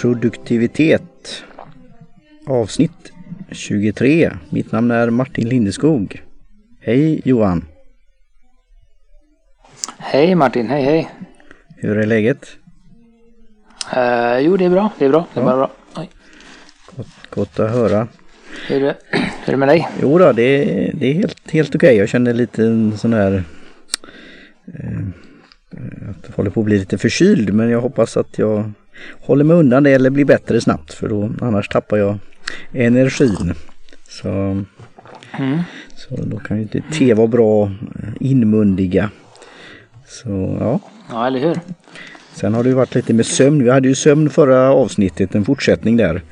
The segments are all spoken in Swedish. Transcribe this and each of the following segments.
produktivitet. Avsnitt 23. Mitt namn är Martin Lindeskog. Hej Johan! Hej Martin, hej hej! Hur är läget? Uh, jo, det är bra. Det är bra. Det är bra. Oj. Gott, gott att höra. Hur är det, hur är det med dig? Jo då, det, är- det är helt, helt okej. Jag känner lite en sån här... Eh, att jag håller på att bli lite förkyld men jag hoppas att jag håller mig undan det eller blir bättre snabbt för då annars tappar jag energin. Så, Mm. så då kan ju inte te vara bra eh, inmundiga. Så ja. Ja, eller hur? Sen har det ju varit lite med sömn. Vi hade ju sömn förra avsnittet, en fortsättning där.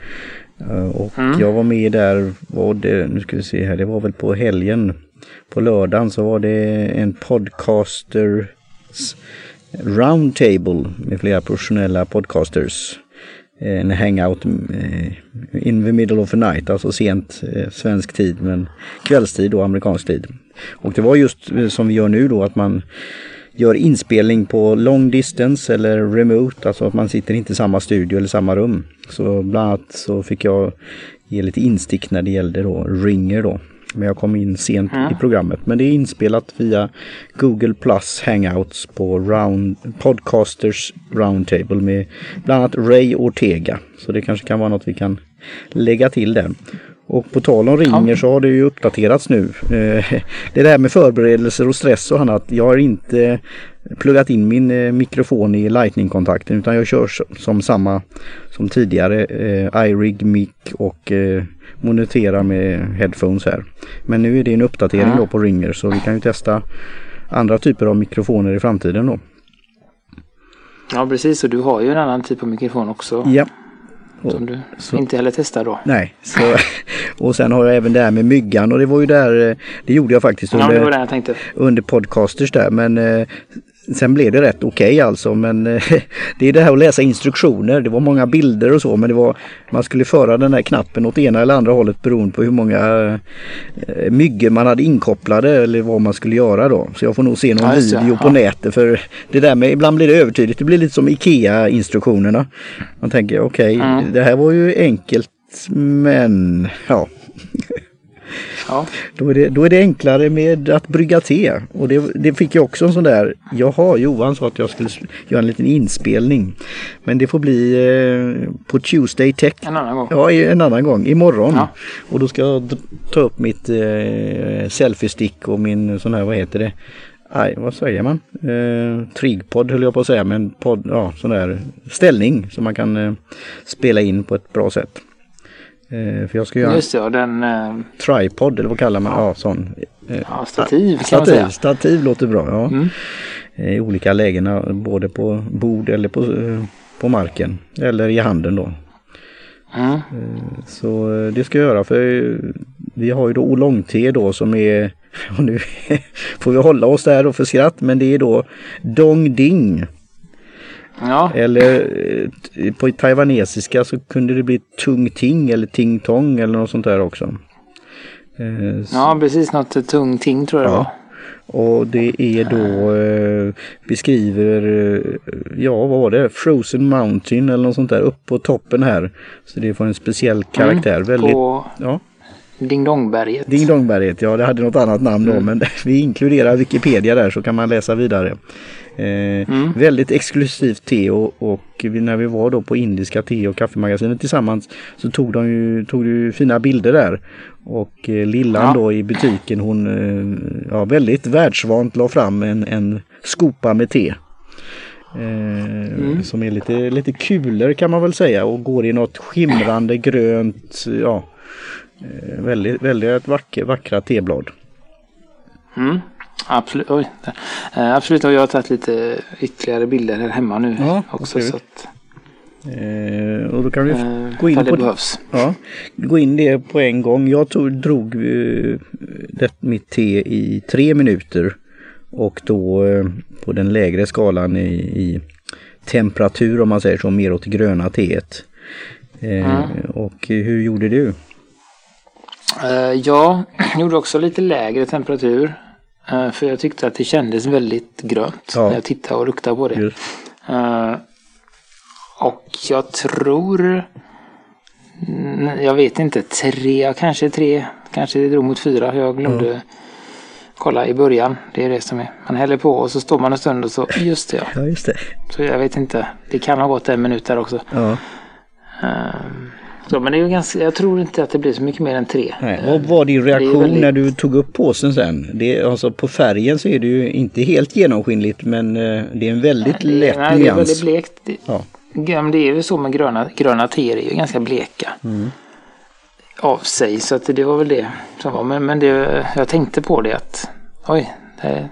Eh, Och Mm. jag var med där, var det, nu ska vi se här, det var väl på helgen. På lördagen så var det en podcasters roundtable med flera professionella podcasters. Eh, en hangout eh, in the middle of the night, alltså sent eh, svensk tid men kvällstid och amerikansk tid. Och det var just som vi gör nu då att man gör inspelning på long distance eller remote, alltså att man sitter inte i samma studio eller samma rum. Så bland annat så fick jag ge lite instick när det gällde då Ringer då. Men jag kom in sent i programmet. Men det är inspelat via Google Plus Hangouts på round, Podcasters Roundtable med bland annat Ray Ortega. Så det kanske kan vara något vi kan lägga till där. Och på tal om ringer så har det ju uppdaterats nu. Eh, Det där med förberedelser och stress och annat. Jag har inte pluggat in min eh, mikrofon i lightning-kontakten utan jag kör som samma som tidigare. eh, iRig mic och moniterar med headphones här. Men nu är det en uppdatering då på ringer så vi kan ju testa andra typer av mikrofoner i framtiden då. Ja, precis. Och du har ju en annan typ av mikrofon också. Ja, Som du så- inte heller testar då. nej. Så, och sen har jag även det här med myggan och det var ju där, eh, det gjorde jag faktiskt Ja, det under var det jag tänkte. under podcasters där men eh, sen blev det rätt okej alltså men eh, det är det här att läsa instruktioner. Det var många bilder och så men det var man skulle föra den här knappen åt ena eller andra hållet beroende på hur många eh, myggor man hade inkopplade eller vad man skulle göra då. Så jag får nog se någon det. video på Ja. nätet för det där med ibland blir det övertydligt. Det blir lite som IKEA instruktionerna. Man tänker okej Mm. det här var ju enkelt men ja. Ja. Då är, det, då är det enklare med att brygga te. Och det, det fick jag också en sån där, jaha Johan sa att jag skulle göra en liten inspelning. Men det får bli eh, på Tuesday Tech. En annan gång. Ja, en annan gång, imorgon. Ja. Och då ska jag ta upp mitt eh, selfie-stick och min sån här, vad heter det? Aj, vad säger man? Eh, Trigpod höll jag på att säga, men podd, ja, sån där ställning som man kan eh, spela in på ett bra sätt. Eh, för jag ska göra Just det, den... Eh, tripod eller vad kallar man? Ja, sån. Eh, ja, stativ kan man Stativ, säga. stativ låter bra. Ja. Mm. I olika lägen, både på bord eller på, på marken. Eller i handen då. Mm. Så det ska jag göra för vi har ju då oolong-te då som är, och nu får vi hålla oss där då för skratt, men det är då Dong Ding. Ja, Eller eh, på taiwanesiska så kunde det bli Tung Ting eller Ting Tong eller något sånt där också. Eh, så- ja, precis. Något tung ting tror jag det Ja. var. Och det är då eh, beskriver, eh, ja vad var det, Frozen Mountain eller något sånt där upp på toppen här. Så det får en speciell karaktär. Väldigt, På ja, Ding Dong-berget. Ding Dongberget, ja det hade något annat namn då men vi inkluderar Wikipedia där så kan man läsa vidare. Eh, Väldigt exklusivt te och, och när vi var då på indiska te och kaffemagasinet tillsammans så tog de ju, tog ju fina bilder där. Och eh, Lillan Ja. då i butiken hon eh, ja, väldigt världsvant la fram en, en skopa med te. Eh, Som är lite, lite kulor kan man väl säga och går i något skimrande grönt, ja, väldigt, väldigt vackra, vackra teblad. Mm. Absolut. Oj. Eh, absolut. Och jag har tagit lite ytterligare bilder här hemma nu Ja, också. Så att, Eh, och då kan vi eh, gå in på behövs. Ja, gå in det på en gång. Jag tog, drog eh, det, mitt te i tre minuter och då eh, på den lägre skalan i, i temperatur om man säger så, mer åt det gröna teet. Eh, Och hur gjorde du? Jag gjorde också lite lägre temperatur. Eh, för jag tyckte att det kändes väldigt grönt Ja. när jag tittade och luktade på det. Just. Eh, Och jag tror... Jag vet inte, tre, kanske tre, kanske det drog mot fyra. Jag glömde kolla i början. Det är det som är. Man häller på och så står man en stund och så, just det ja. Ja, just det. Så jag vet inte. Det kan ha gått en minut där också. Ja. Ehm, Så, men det är ganska, jag tror inte att det blir så mycket mer än tre. Nej. Vad var din reaktion väldigt- när du tog upp påsen sen? Det, alltså på färgen så är det ju inte helt genomskinligt men eh, det är en väldigt lätt Nej, det är nyans. väldigt blekt. Det, Ja. Det är ju så med gröna, gröna teer är ju ganska bleka. Mm. Av sig. Så att det var väl det som var. Men, men det, jag tänkte på det att oj. Det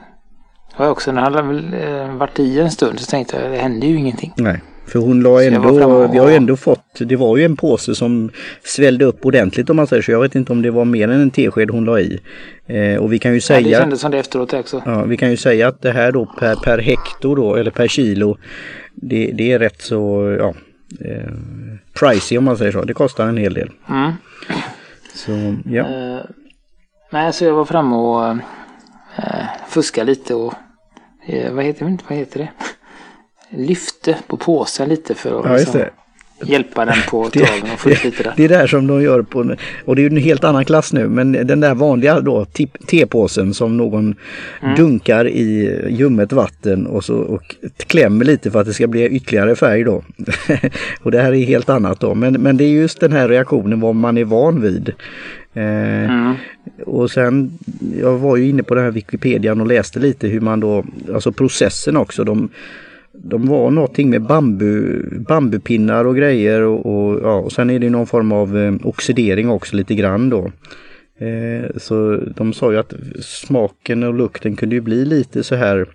var också när han hade eh, varit i en stund så tänkte jag det hände ju ingenting. Nej, för hon la ändå, vi har ju ändå fått, det var ju en påse som svällde upp ordentligt om man säger så. Jag vet inte om det var mer än en tesked hon la i. Eh, och vi kan ju Ja, det säga, kändes som det efteråt också. ja, vi kan ju säga att det här då per, per hekto då, eller per kilo, det, det är rätt så, ja, eh, pricey om man säger så. Det kostar en hel del. Mm. Så ja, Eh, nej, så jag var framme och eh, fuskade lite och eh, vad, heter, vad heter det? Lyfte på påsen lite för att ja liksom hjälpa den på traven och få ut lite där. det är där som de gör på, och det är ju en helt annan klass nu, men den där vanliga då tepåsen som någon Mm. dunkar i ljummet vatten och, så, och klämmer lite för att det ska bli ytterligare färg då. och det här är helt annat då, men, men det är just den här reaktionen vad man är van vid. Eh, Mm. och sen, jag var ju inne på den här Wikipedian och läste lite hur man då, alltså processen också, de, de var någonting med bambu, bambupinnar och grejer och, och, ja, och sen är det någon form av eh, oxidering också lite grann då. Eh, så de sa ju att smaken och lukten kunde ju bli lite så här,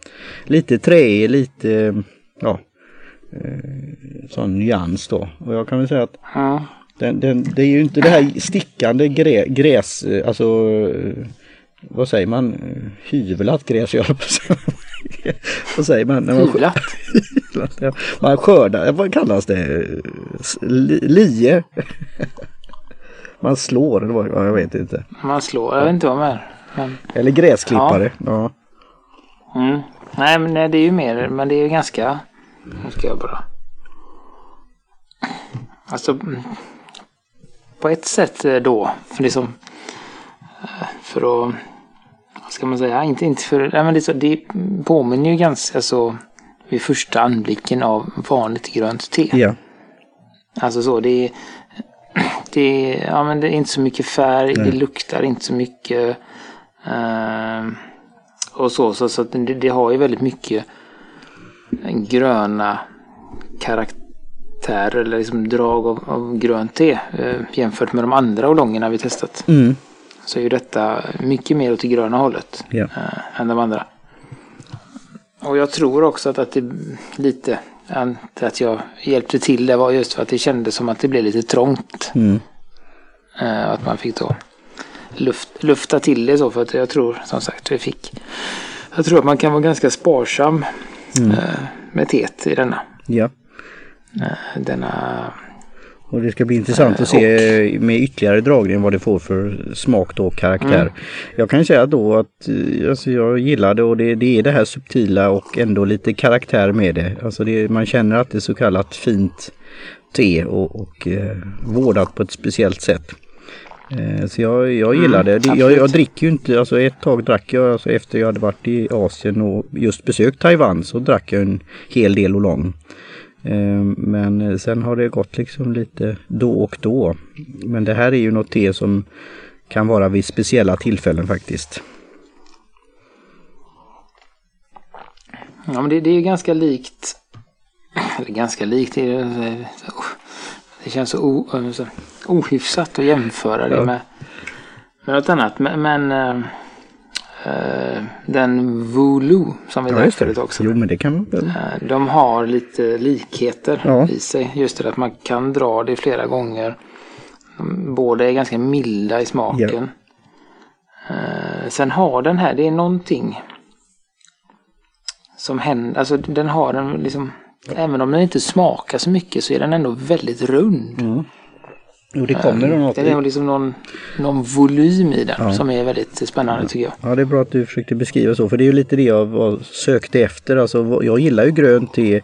lite träig, lite, ja, eh, sån nyans då. Och jag kan väl säga att Ja. den, den, det är ju inte det här stickande grä, gräs, eh, alltså vad säger man, hyvelat gräs jag på. Vad säger man? När man, Hyvlat. Ja, man skördar, vad kallas det? Lie? Man slår eller vad, ja, jag vet inte. Man slår, jag vet inte vad man är. Men, Eller gräsklippare. Ja. mm. Nej men det är ju mer, men det är ju ganska, nu ska jag bara. Alltså, på ett sätt eh, då, för liksom, eh, för att, vad ska man säga, inte, inte för, nej men det, är så, det påminner ju ganska så vid första anblicken av vanligt grönt te. ja. Alltså så, det är, det är, ja, men det är inte så mycket färg, det luktar inte så mycket. ehm, och så, så, så att det, det har ju väldigt mycket gröna karaktärer eller liksom drag av, av grönt te eh, jämfört med de andra olongerna vi testat. Mm. Så är ju detta mycket mer åt det gröna hållet Ja. eh, än de andra. Och jag tror också att, att det lite att jag hjälpte till det var just för att det kändes som att det blev lite trångt. Mm. Eh, att man fick då luft, lufta till det så för att jag tror som sagt vi fick. Jag tror att man kan vara ganska sparsam Mm. eh, med teet i denna. ja. Eh, denna Och det ska bli intressant att se med ytterligare dragning vad det får för smak då och karaktär. Mm. Jag kan säga då att eh, alltså jag gillar det och det, det är det här subtila och ändå lite karaktär med det. Alltså det, man känner att det är så kallat fint te och, och eh, vårdat på ett speciellt sätt. Eh, så jag, jag gillar det. det jag, jag Mm, absolut. dricker ju inte, alltså ett tag drack jag, alltså efter jag hade varit i Asien och just besökt Taiwan så drack jag en hel del Oolong. Eh, Men sen har det gått liksom lite då och då. Men det här är ju något te som kan vara vid speciella tillfällen faktiskt. Ja men det, det är ju ganska likt. Eller ganska likt. Det, är, det känns så, o, så ohyfsat att jämföra det Ja. med, med något annat. Men, men eh, eh, den Voodoo som vi drack förut också. Jo men det kan man väl. Eh, De har lite likheter Ja. i sig. Just det att man kan dra det flera gånger. Båda är ganska milda i smaken. Eh, Sen har den här, det är någonting som händer. Alltså den har en liksom, även om den inte smakar så mycket så är den ändå väldigt rund. Jo det kommer nog något. Det är liksom någon, någon volym i den som är väldigt spännande tycker jag. Ja det är bra att du försökte beskriva så för det är ju lite det jag sökte efter. Alltså, jag gillar ju grönt te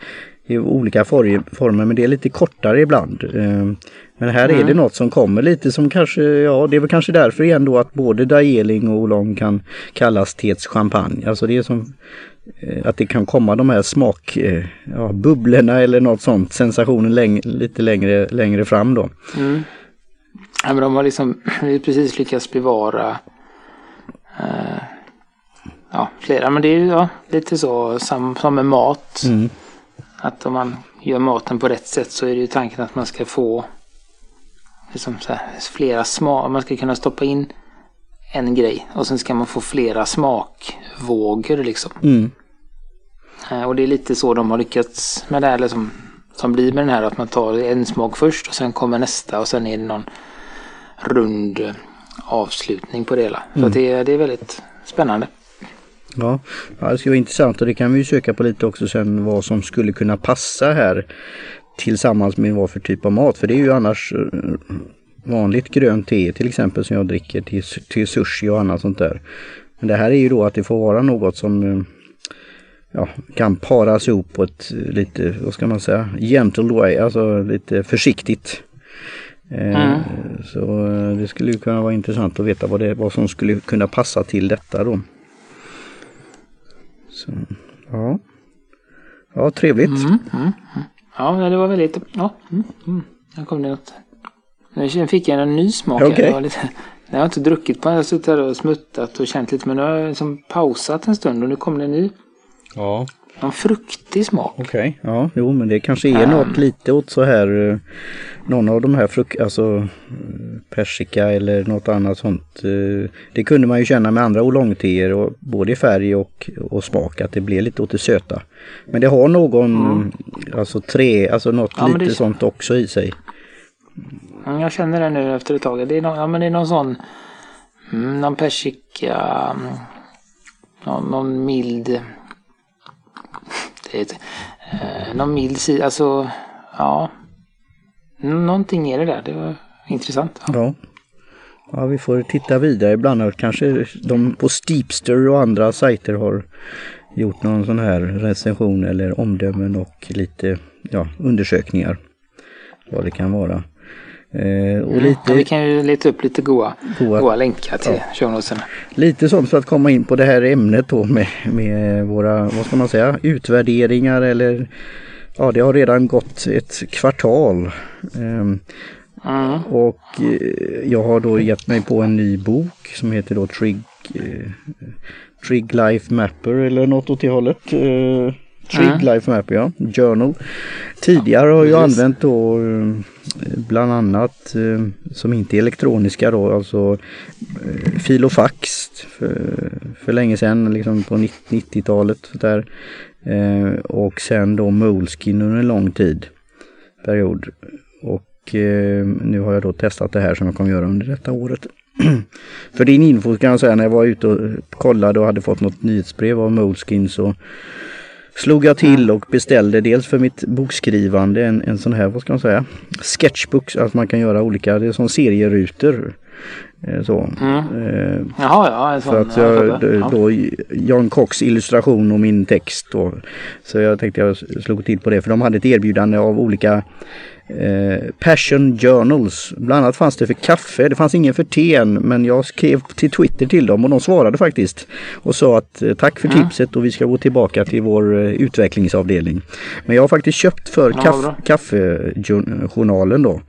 i olika former men det är lite kortare ibland. Eh, men här mm. är det något som kommer lite som kanske, ja det är väl kanske därför igen då att både Daeling och Oolong kan kallas Tets champagne. Alltså det är som eh, att det kan komma de här smak, eh, ja, eller något sånt, sensationen läng lite längre, längre fram då. Mm. Ja, men de har liksom precis lyckats bevara eh, ja, flera, men det är ju ja, lite så som, som med mat. Mm. Att om man gör maten på rätt sätt så är det ju tanken att man ska få liksom så här, flera smak. Man ska kunna stoppa in en grej och sen ska man få flera smakvågor liksom. Mm. Eh, och det är lite så de har lyckats med det här liksom, som blir med den här att man tar en smak först och sen kommer nästa och sen är det någon rund avslutning på det hela. Mm. Så det, det är väldigt spännande. Ja, det ska vara intressant och det kan vi ju söka på lite också sen vad som skulle kunna passa här tillsammans med vad för typ av mat. För det är ju annars eh, vanligt grönt te till exempel som jag dricker till, till sushi och annat sånt där. Men det här är ju då att det får vara något som eh, ja, kan paras ihop på ett lite, vad ska man säga, gentle way, alltså lite försiktigt. Eh, mm. Så det skulle ju kunna vara intressant att veta vad, det, vad som skulle kunna passa till detta då. Så, ja. ja, trevligt. Mm, mm, mm. Ja, det var väldigt... Ja, mm, mm. Här kom det något. Nu fick jag en ny smak. Okay. Jag, lite, jag har inte druckit på den. Jag har suttit här och smuttat och känt lite. Men nu har jag liksom pausat en stund och nu kom det en ny. Ja. Någon fruktig smak. Okej, okay. ja, jo men det kanske är um, något lite åt så här eh, någon av de här frukt, alltså eh, persika eller något annat sånt. Eh, det kunde man ju känna med andra oolongteer både i färg och, och smak att det blev lite åt det söta. Men det har någon, mm. alltså tre, alltså något ja, lite det... sånt också i sig. Jag känner det nu efter ett tag. Det är, någon, ja, men det är någon sån, mm, någon persika, mm, någon, någon mild det är ett, eh, någon mild sida, alltså ja. Någonting är det där, det var intressant. Ja. ja. ja. vi får titta vidare ibland. Kanske de på Steepster och andra sajter har gjort någon sån här recension eller omdömen och lite ja, undersökningar. Vad det kan vara. Eh, och lite, ja, vi kan ju leta upp lite goa, goa, goa länkar till ja. Lite sånt för att komma in på det här ämnet då med, med våra, vad ska man säga, utvärderingar eller ja det har redan gått ett kvartal. Um, mm. Och eh, jag har då gett mig på en ny bok som heter då Trig, eh, Trig Life Mapper eller något åt det hållet. Eh, Mm. Life Mapper ja, Journal. Tidigare har jag använt då eh, bland annat eh, som inte är elektroniska då, alltså eh, fil och fax för, för länge sedan, liksom på 90-talet. där. Och sen då Moleskin under en lång tid, period. Och nu har jag då testat det här som jag kommer göra under detta året. för din info kan jag säga när jag var ute och kollade och hade fått något nyhetsbrev av Moleskin så slog jag till och beställde dels för mitt bokskrivande en, en sån här, vad ska man säga, sketchbook, att man kan göra olika, det är som serierutor. Eh, så. Mm. Eh, Jaha, ja. En sån, för att jag, ja. då, Jan Cox illustration och min text då. Så jag tänkte jag slog till på det för de hade ett erbjudande av olika Eh, passion Journals. Bland annat fanns det för kaffe. Det fanns ingen för teen men jag skrev till Twitter till dem och de svarade faktiskt. Och sa att eh, tack för mm. tipset och vi ska gå tillbaka till vår eh, utvecklingsavdelning. Men jag har faktiskt köpt för ja, kaff kaffejournalen då.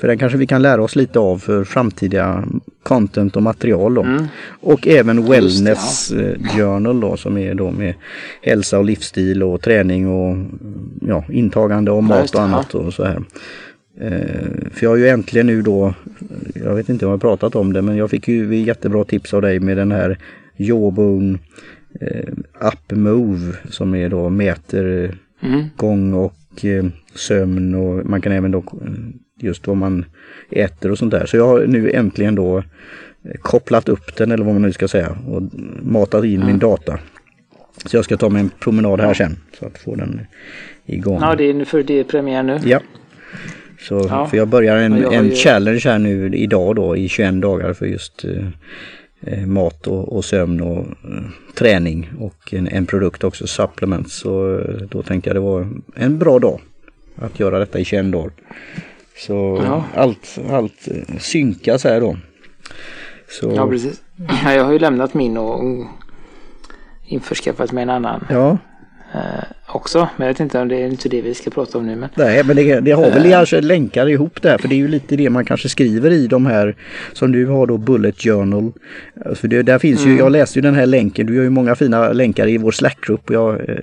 För den kanske vi kan lära oss lite av för framtida content och material då. Mm. Och även Wellness det, ja. Journal då som är då med hälsa och livsstil och träning och ja, intagande av mat och annat och så här. Eh, för jag har ju äntligen nu då, jag vet inte om jag har pratat om det, men jag fick ju jättebra tips av dig med den här Jawbone eh, Up Move som är då mäter mm. gång och eh, sömn och man kan även då just vad man äter och sånt där. Så jag har nu äntligen då kopplat upp den eller vad man nu ska säga och matat in mm. min data. Så jag ska ta mig en promenad här sen så att få den igång. Ja, det är, för det är premiär nu. Ja, så, ja. För jag börjar en, jag en ju... challenge här nu idag då i 21 dagar för just eh, eh, mat och, och, sömn och eh, träning och en, en, produkt också, supplements. Så eh, då tänkte jag det var en bra dag att göra detta i 21 dagar. Så ja. allt, allt eh, synkas här då. Så... Ja precis. Jag har ju lämnat min och införskaffat mig en annan. Ja också. Men jag vet inte om det är inte det vi ska prata om nu. Men... Nej, men det, det har väl uh, kanske länkar ihop där. För det är ju lite det man kanske skriver i de här som du har då Bullet Journal. För det, där finns mm. ju, jag läste ju den här länken. Du har ju många fina länkar i vår Slack-grupp. Jag eh,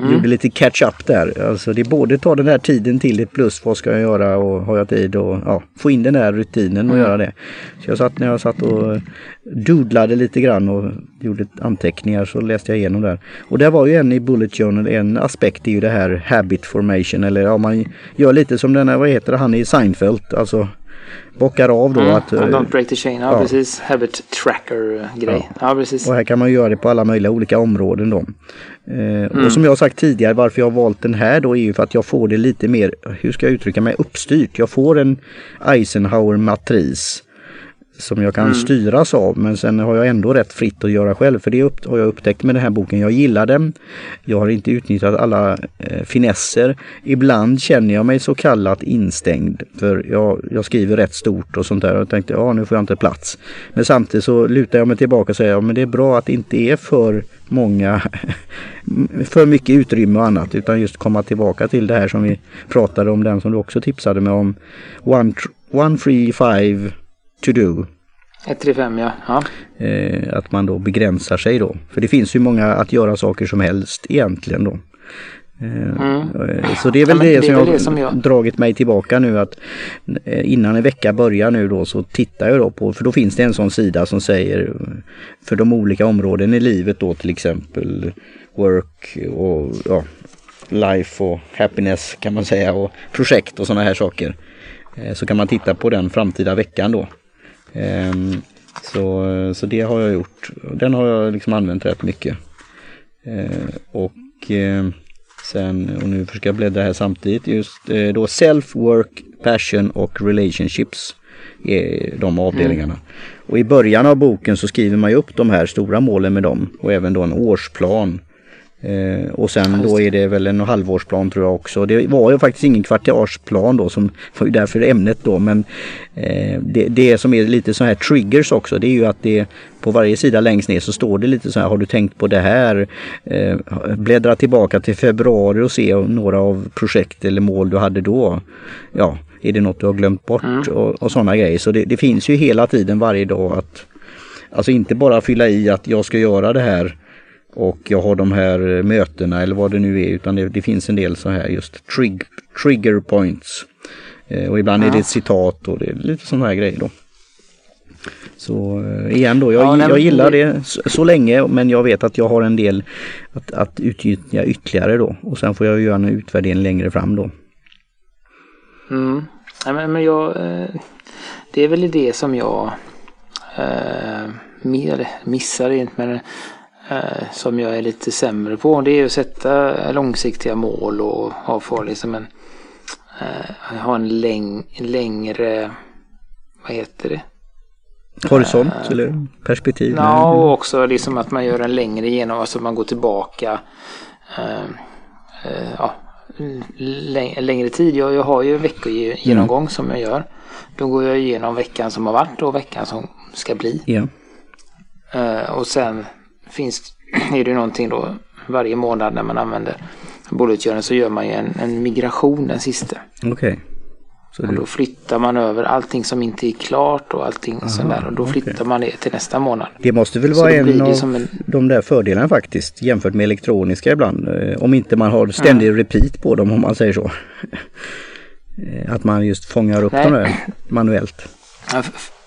mm. gjorde lite catch-up där. Alltså det är både ta den här tiden till ett plus. Vad ska jag göra och har jag tid och ja, få in den här rutinen och mm. göra det. Så jag satt när jag satt och doodlade lite grann och gjorde anteckningar så läste jag igenom där. Och det var ju en i Bullet Journal, en aspekt är ju det här habit formation eller ja man gör lite som den här, vad heter det, han i Seinfeld, alltså bockar av då mm, att... Don't break the chain, ja, ja. precis. Habit tracker grej. Ja. ja. precis. Och här kan man göra det på alla möjliga olika områden då. Eh, mm. Och som jag sagt tidigare varför jag har valt den här då är ju för att jag får det lite mer, hur ska jag uttrycka mig, uppstyrt. Jag får en Eisenhower matris som jag kan mm. styras av men sen har jag ändå rätt fritt att göra själv för det har jag upptäckt med den här boken. Jag gillar den. Jag har inte utnyttjat alla eh, finesser. Ibland känner jag mig så kallat instängd för jag, jag skriver rätt stort och sånt där och tänkte ja nu får jag inte plats. Men samtidigt så lutar jag mig tillbaka och säger ja men det är bra att det inte är för många för mycket utrymme och annat utan just komma tillbaka till det här som vi pratade om den som du också tipsade mig om. One, one free five to do. 135 ja. ja. Eh, att man då begränsar sig då. För det finns ju många att göra saker som helst egentligen då. Eh, mm. Så det är väl, ja, det, det, som, jag, det som jag dragit mig tillbaka nu att eh, innan en vecka börjar nu då så tittar jag då på, för då finns det en sån sida som säger för de olika områden i livet då till exempel work och ja, life och happiness kan man säga och projekt och sådana här saker. Så kan man titta på den framtida veckan då. Ehm, så, så det har jag gjort. Den har jag liksom använt rätt mycket. Ehm, och ehm, sen, och nu försöker jag bläddra här samtidigt, just eh, då self-work, passion och relationships är de avdelningarna. Mm. Och i början av boken så skriver man ju upp de här stora målen med dem och även då en årsplan Eh, och sen då är det väl en halvårsplan tror jag också. Det var ju faktiskt ingen kvartalsplan då som var ju därför ämnet då men eh, det, det som är lite så här triggers också det är ju att det på varje sida längst ner så står det lite så här har du tänkt på det här? Eh, bläddra tillbaka till februari och se några av projekt eller mål du hade då. Ja, är det något du har glömt bort mm. och, och sådana grejer. Så det, det finns ju hela tiden varje dag att Alltså inte bara fylla i att jag ska göra det här och jag har de här mötena eller vad det nu är utan det, det finns en del så här just trig, trigger points. Eh, och ibland ja. är det ett citat och det är lite sådana här grejer då. Så eh, igen då, jag, ja, jag gillar det så, så, länge men jag vet att jag har en del att, att utnyttja ytterligare då och sen får jag göra en utvärdering längre fram då. Mm. Ja, men, men jag, eh, det är väl det som jag eh, missar inte men eh, som jag är lite sämre på. Det är att sätta långsiktiga mål och ha för liksom en, eh, ha en läng, längre, vad heter det? Horisont eh, eller perspektiv? Ja, och också liksom att man gör en längre genom, alltså man går tillbaka eh, eh, ja, längre tid. Jag, jag har ju en veckogenomgång mm. som jag gör. Då går jag igenom veckan som har varit och veckan som ska bli. Uh, och sen finns är det någonting då varje månad när man använder bulletjournal så gör man ju en, en migration den sista. Okej. Okay. Och då flyttar man över allting som inte är klart och allting Aha, sådär. Och då flyttar okay. man det till nästa månad. Det måste väl vara en av en... de där fördelarna faktiskt jämfört med elektroniska ibland. Eh, om inte man har ständig mm. repeat på dem om man säger så. Eh, att man just fångar upp Nej. dem där manuellt. Ja,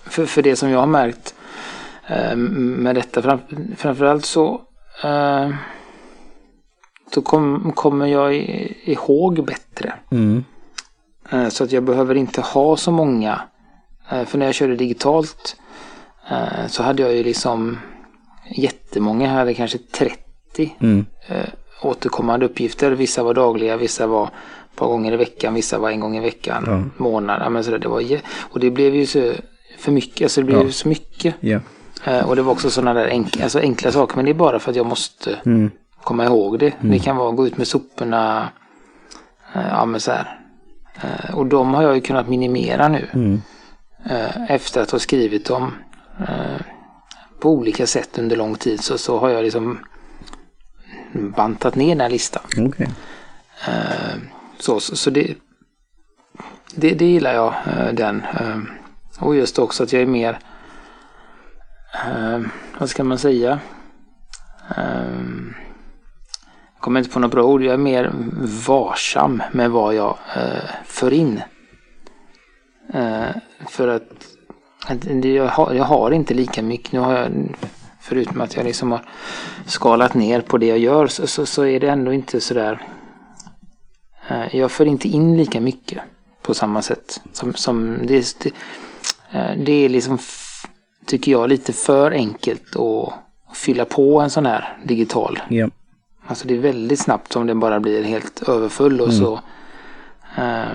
för, för det som jag har märkt med detta. Fram, framförallt så, eh, så kom, kommer jag ihåg bättre. Mm. Eh, så att jag behöver inte ha så många. För när jag körde digitalt så hade jag ju liksom jättemånga. Jag hade kanske 30 mm. återkommande uppgifter. Vissa var dagliga, vissa var ett par gånger i veckan, vissa var en gång i veckan, ja. månad. Men så det var, och det blev ju så för mycket, alltså det blev ja. så mycket. Yeah. Eh, och det var också sådana där enk alltså enkla saker, men det är bara för att jag måste Mm. komma ihåg det. Det kan vara att gå ut med soporna, eh, ja men så här. Eh, och de har jag ju kunnat minimera nu. Mm. Efter att ha skrivit dem på olika sätt under lång tid så, så har jag liksom bantat ner den här listan. Eh, så, så, så det, det, det gillar jag, den. Och just också att jag är mer, eh, vad ska man säga? Eh, jag kommer inte på något bra ord. Jag är mer varsam med vad jag eh, för in. Eh, för att, att jag, har, jag har inte lika mycket. Nu har jag, förutom att jag liksom har skalat ner på det jag gör, så, så, så är det ändå inte sådär Eh, Jag för inte in lika mycket på samma sätt. Som, som det, det, eh, det är liksom, tycker jag, lite för enkelt att fylla på en sån här digital. Ja. Alltså det är väldigt snabbt om den bara blir helt överfull och så eh,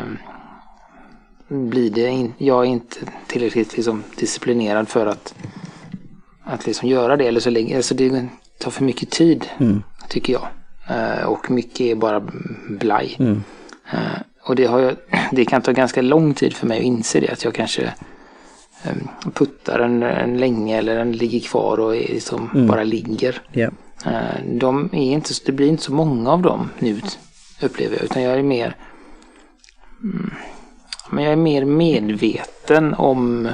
blir det in, jag är inte tillräckligt liksom, disciplinerad för att, att liksom göra det. Eller så länge, alltså det tar för mycket tid Mm. tycker jag. Eh, och mycket är bara blaj. Mm. Eh, och det, har jag, det kan ta ganska lång tid för mig att inse det. Att jag kanske puttar den, den länge eller den ligger kvar och är liksom bara ligger. Eh, de är inte, det blir inte så många av dem nu upplever jag. Utan jag är mer mm, men jag är mer medveten om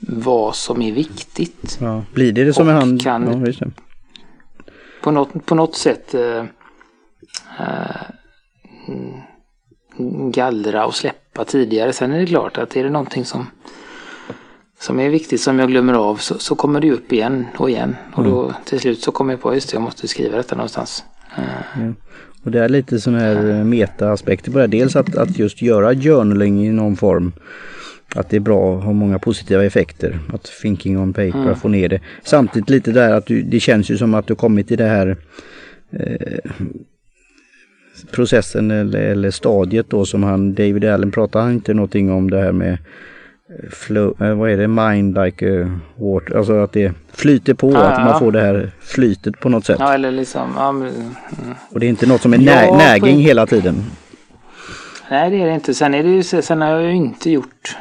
vad som är viktigt. ja. Blir det det som Och är han? kan- Ja, på något, på något sätt mm, gallra och släppa tidigare. Sen är det klart att är det någonting som, som är viktigt som jag glömmer av så, så kommer det upp igen och igen. Och då till slut så kommer jag på just det, jag måste skriva detta någonstans. Eh, Och det är lite sån här eh, meta-aspekter på det. Dels att, att just göra journaling i någon form. Att det är bra och har många positiva effekter. Att thinking on paper, få ner det. Samtidigt lite där att du, det känns ju som att du kommit till det här eh, processen eller, eller stadiet då som han, David Allen pratar han inte någonting om det här med flow, eh, vad är det, mind like a water, alltså att det flyter på, Ja, att man ja. får det här flytet på något sätt. ja, eller liksom, ja, men, mm. Och det är inte något som är nä- på näging en- hela tiden. Nej, det är det inte. Sen, är det ju, sen har jag ju inte gjort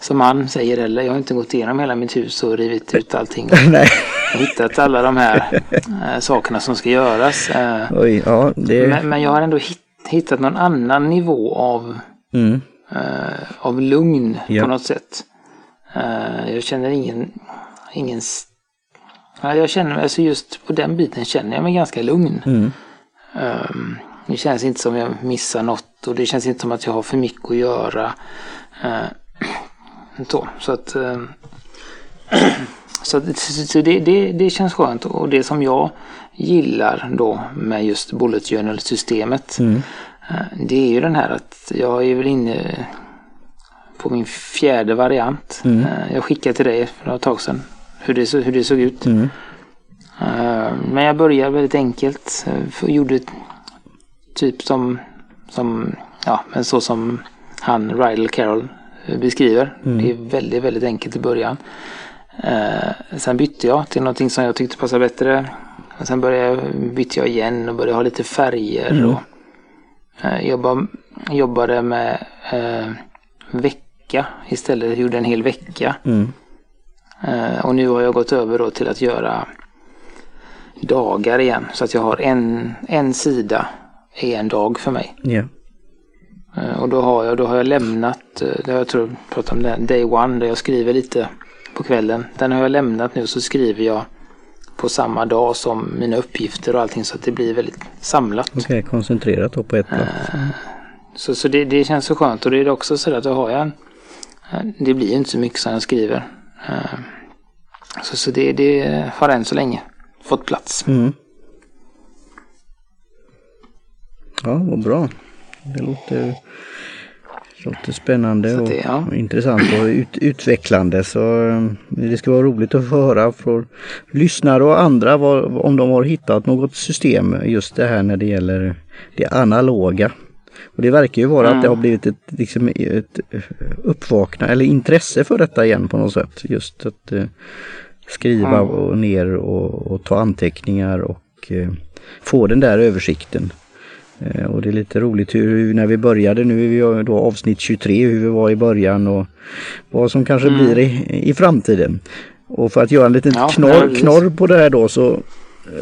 som han säger heller. Jag har inte gått igenom hela mitt hus och rivit ut allting. Nej. Och hittat alla de här eh, sakerna som ska göras. Eh, Oj, ja det... men, men jag har ändå hitt, hittat någon annan nivå av, Mm, eh, av lugn Ja. på något sätt. Eh, jag känner ingen... ingen ja, jag känner mig, alltså just på den biten känner jag mig ganska lugn. mm, Um, det känns inte som jag missar något och det känns inte som att jag har för mycket att göra. Uh, så, så att, um, så, att- så det, det, det känns skönt och det som jag gillar då med just Bullet Journal-systemet mm, eh, det är ju den här att jag är väl inne på min fjärde variant. Mm. Eh, Jag skickade till dig för ett tag sedan hur det, hur det såg ut. mm, Eh, Men jag började väldigt enkelt. eh, för- Gjorde typ som, som ja, men så som han, Rydell Carroll, eh, beskriver. Det är väldigt, väldigt enkelt i början. Eh, sen bytte jag till någonting som jag tyckte passade bättre. Och sen började jag, bytte jag igen och började ha lite färger. Och, eh, jobba, jobbade med eh, vecka istället. Gjorde en hel vecka. mm, Eh, och nu har jag gått över då till att göra dagar igen. Så att jag har en, en sida är en dag för mig. Eh, och då har jag, då har jag lämnat, eh, det har jag tror jag pratat om den, day one där jag skriver lite på kvällen. Den har jag lämnat nu så skriver jag på samma dag som mina uppgifter och allting så att det blir väldigt samlat. okej, koncentrerat då på ett plats. Så, så det, det känns så skönt och det är också så att då har jag en, eh, det blir inte så mycket som jag skriver. Eh, Så, så det, det har än så länge fått plats. Mm. Ja, vad bra. Det låter, låter spännande och, det, ja. och intressant och ut, utvecklande. Så eh, det ska vara roligt att få höra från lyssnare och andra vad, om de har hittat något system just det här när det gäller det analoga. Och det verkar ju vara att det har blivit ett, liksom, ett uppvakna eller intresse för detta igen på något sätt. Just att, eh, skriva Mm. och ner och, och ta anteckningar och eh, få den där översikten. Eh, och det är lite roligt hur, när vi började, nu är vi då avsnitt 23, hur vi var i början och vad som kanske Mm. blir i, i framtiden. Och för att göra en liten Ja, knorr, knorr på det här då så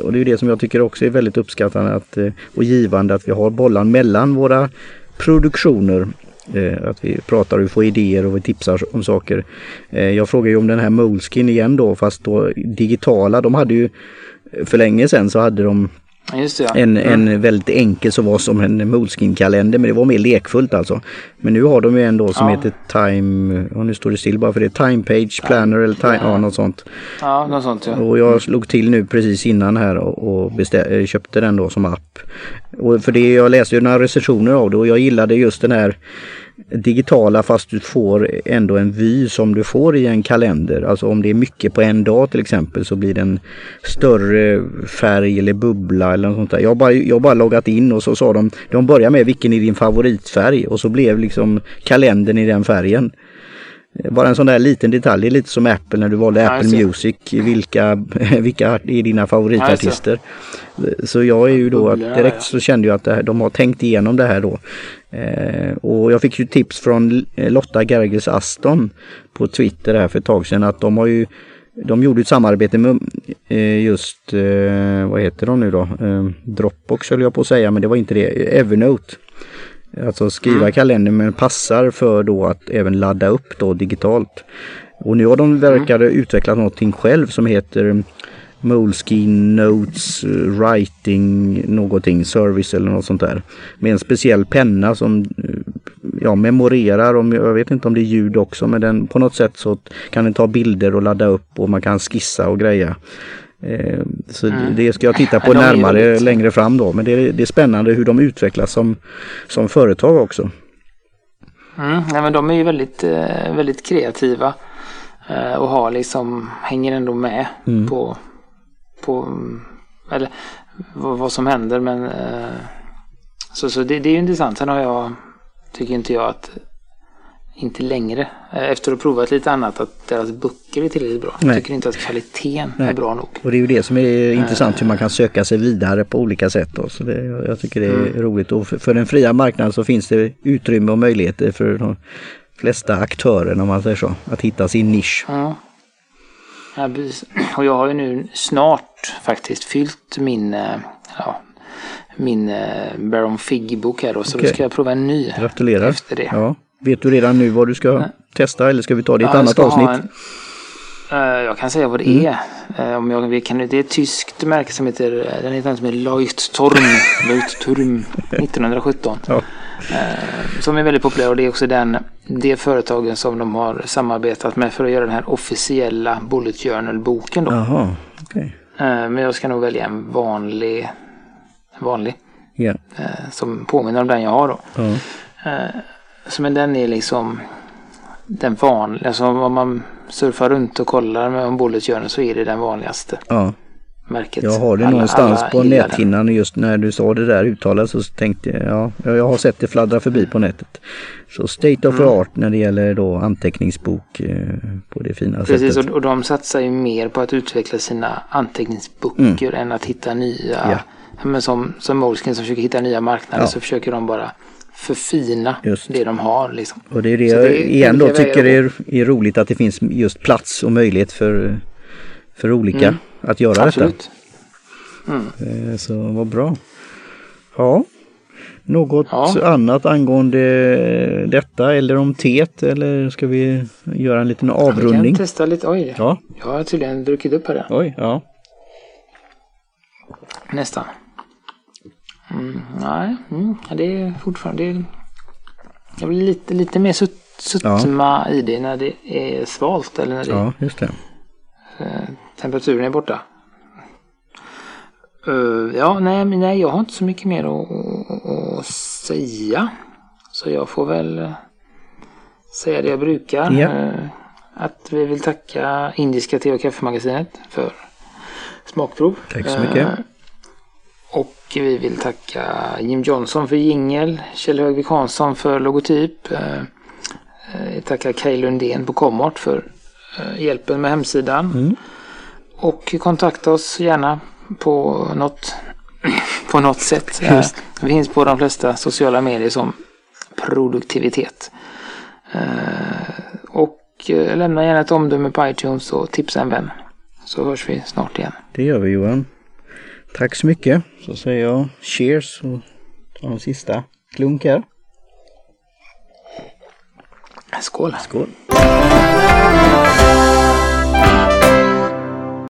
och det är det som jag tycker också är väldigt uppskattande att, eh, och givande att vi har bollan mellan våra produktioner. Eh, Att vi pratar och får idéer och vi tipsar om saker. Eh, Jag frågar ju om den här Moleskin igen då fast då digitala. De hade ju för länge sedan så hade de det, ja. en, Mm. en väldigt enkel som var som en Moleskin-kalender men det var mer lekfullt alltså. Men nu har de ju en då som Ja. heter Time, och nu står det still bara för det Time Page Planner eller time, ja, något sånt. Ja, något sånt ja. Och jag slog till nu precis innan här och, och bestä- eh, köpte den då som app. Och för det jag läste ju några recensioner av det och jag gillade just den här digitala fast du får ändå en vy som du får i en kalender. Alltså om det är mycket på en dag till exempel så blir det en större färg eller bubbla eller något sånt där. Jag har bara, jag bara loggat in och så sa de, de börjar med vilken är din favoritfärg och så blev liksom kalendern i den färgen. Bara en sån där liten detalj, det är lite som Apple när du valde Apple det. Music. Vilka, vilka är dina favoritartister? Så jag är ju då, direkt så kände jag att här, de har tänkt igenom det här då. Eh, och jag fick ju tips från Lotta Gerges Aston på Twitter här för ett tag sedan att de har ju de gjorde ett samarbete med eh, just, eh, vad heter de nu då? Eh, Dropbox höll jag på att säga men det var inte det. Evernote. Alltså skriva Mm. kalender men passar för då att även ladda upp då digitalt. Och nu har de verkar utvecklat någonting själv som heter Moleskin Notes Writing någonting Service eller något sånt där. Med en speciell penna som eh, ja, memorerar, om, jag vet inte om det är ljud också men den, på något sätt så kan den ta bilder och ladda upp och man kan skissa och greja. Eh, så Mm. det ska jag titta på närmare längre fram då. Men det är, det är spännande hur de utvecklas som, som företag också. Mm, nej, men de är ju väldigt, eh, väldigt kreativa. Eh, och har liksom, hänger ändå med Mm. på, på eller vad, vad som händer. Men så, så det, det är ju intressant. Sen har jag, tycker inte jag att inte längre, eh, efter att ha provat lite annat, att deras böcker är tillräckligt bra. Nej. Jag tycker inte att kvaliteten Nej. är bra nog. Och det är ju det som är intressant hur man kan söka sig vidare på olika sätt. Då. Så det, jag tycker det är Mm. roligt och för, för den fria marknaden så finns det utrymme och möjligheter för de flesta aktörer om man säger så. Att hitta sin nisch. Ja. Och jag har ju nu snart faktiskt fyllt min, eh, ja, min eh, Baron Figg-bok här då. Så Okej. då ska jag prova en ny Gratulerar. efter det. Ja. Vet du redan nu vad du ska testa eller ska vi ta det i ett Ja, annat avsnitt? En, eh, jag kan säga vad det Mm. är. Om jag, vi kan, det är ett tyskt märke som heter, eh, den heter något som heter Leuchtturm, Leuchtturm 1917. Ja. Eh, som är väldigt populär och det är också den, det företagen som de har samarbetat med för att göra den här officiella Bullet Journal-boken. Jaha, okej. Men jag ska nog välja en vanlig, vanlig eh, som påminner om den jag har då. Ja. Eh, Så men den är liksom den vanliga, alltså om man surfar runt och kollar med om Bullet Journal så är det den vanligaste ja. märket. Jag har det Alla- någonstans alla på den. näthinnan och just när du sa det där uttalet så tänkte jag, ja, ja, jag har sett det fladdra förbi på nätet. Så state of Mm. art när det gäller då anteckningsbok eh, på det fina Precis, sättet. och, och de satsar ju mer på att utveckla sina anteckningsböcker än att hitta nya. Mm. Ja. Men som, som Moleskin som försöker hitta nya marknader Ja. så försöker de bara förfina Just. det de har. Liksom. Och det är det jag det igen då tycker är, är roligt att det finns just plats och möjlighet för, för olika Mm. att göra Absolut. Mm. detta. Eh, Så vad bra. Ja. Något Ja. annat angående detta eller om teet eller ska vi göra en liten avrundning? kan testa lite. Oj, Ja, jag har tydligen druckit upp här. oj, ja. Nästan. Mm, nej, mm, ja, det är fortfarande... Det, jag blir lite, lite mer sut, sutma i det när det är svalt eller när det, Ja, just det. eh, temperaturen är borta. Eh, ja, nej, nej, jag har inte så mycket mer att, att, att säga. Så jag får väl eh, säga det jag brukar. Ja. Eh, att vi vill tacka Indiska te och kaffemagasinet för smakprov. Tack så mycket. Och vi vill tacka Jim Johnson för jingel, Kjell Högvik Hansson för logotyp. Eh, eh, tacka Kaj Lundén på Commart för eh, hjälpen med hemsidan. Mm. Och kontakta oss gärna på något, på något sätt. Just. Vi finns på de flesta sociala medier som produktivitet. Och lämna gärna ett omdöme på iTunes och tipsa en vän. Så hörs vi snart igen. Det gör vi Johan. Tack så mycket. Så säger jag cheers och tar en sista klunk här. Skål! Skål!